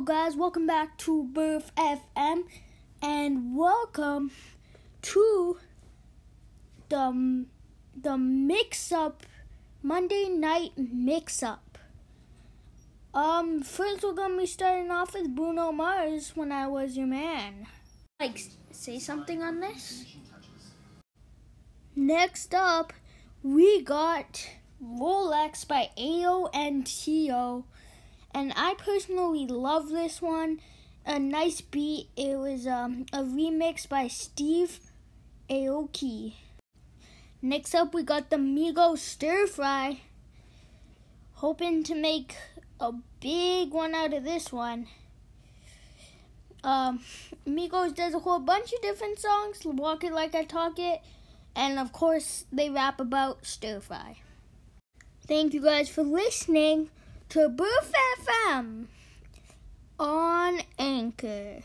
Guys. Welcome back to Birth FM, and welcome to the the mix up Monday night mix up. Um, first we're gonna be starting off with Bruno Mars when I was your man. Like, say something on this. Next up, we got Rolex by Ayo and Teo and I personally love this one. A nice beat. It was um, a remix by Steve Aoki. Next up, we got the Migos Stir Fry. Hoping to make a big one out of this one. Um, Migos does a whole bunch of different songs, Walk It Like I Talk It, and of course, they rap about stir fry. Thank you guys for listening to Birth FM on Anchor.